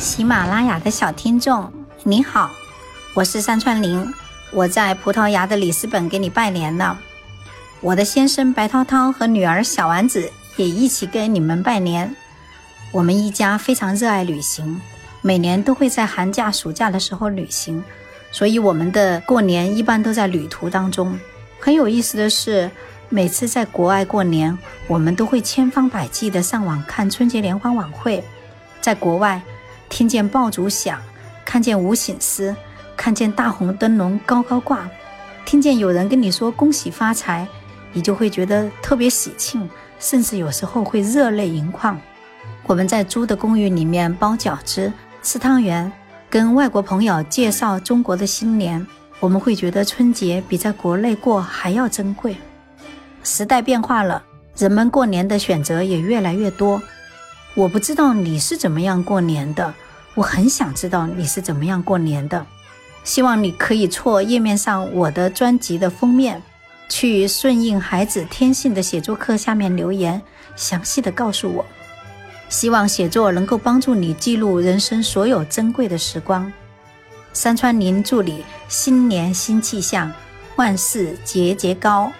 喜马拉雅的小听众，你好，我是山川林，我在葡萄牙的里斯本给你拜年了。我的先生白涛涛和女儿小丸子也一起跟你们拜年。我们一家非常热爱旅行，每年都会在寒假、暑假的时候旅行，所以我们的过年一般都在旅途当中。很有意思的是，每次在国外过年，我们都会千方百计地上网看春节联欢晚会，在国外。听见爆竹响，看见无醒丝，看见大红灯笼高高挂，听见有人跟你说恭喜发财，你就会觉得特别喜庆，甚至有时候会热泪盈眶。我们在租的公寓里面包饺子、吃汤圆，跟外国朋友介绍中国的新年，我们会觉得春节比在国内过还要珍贵。时代变化了，人们过年的选择也越来越多。我不知道你是怎么样过年的，我很想知道你是怎么样过年的。希望你可以错页面上我的专辑的封面，去顺应孩子天性的写作课下面留言，详细的告诉我。希望写作能够帮助你记录人生所有珍贵的时光。山川林祝你新年新气象，万事节节高。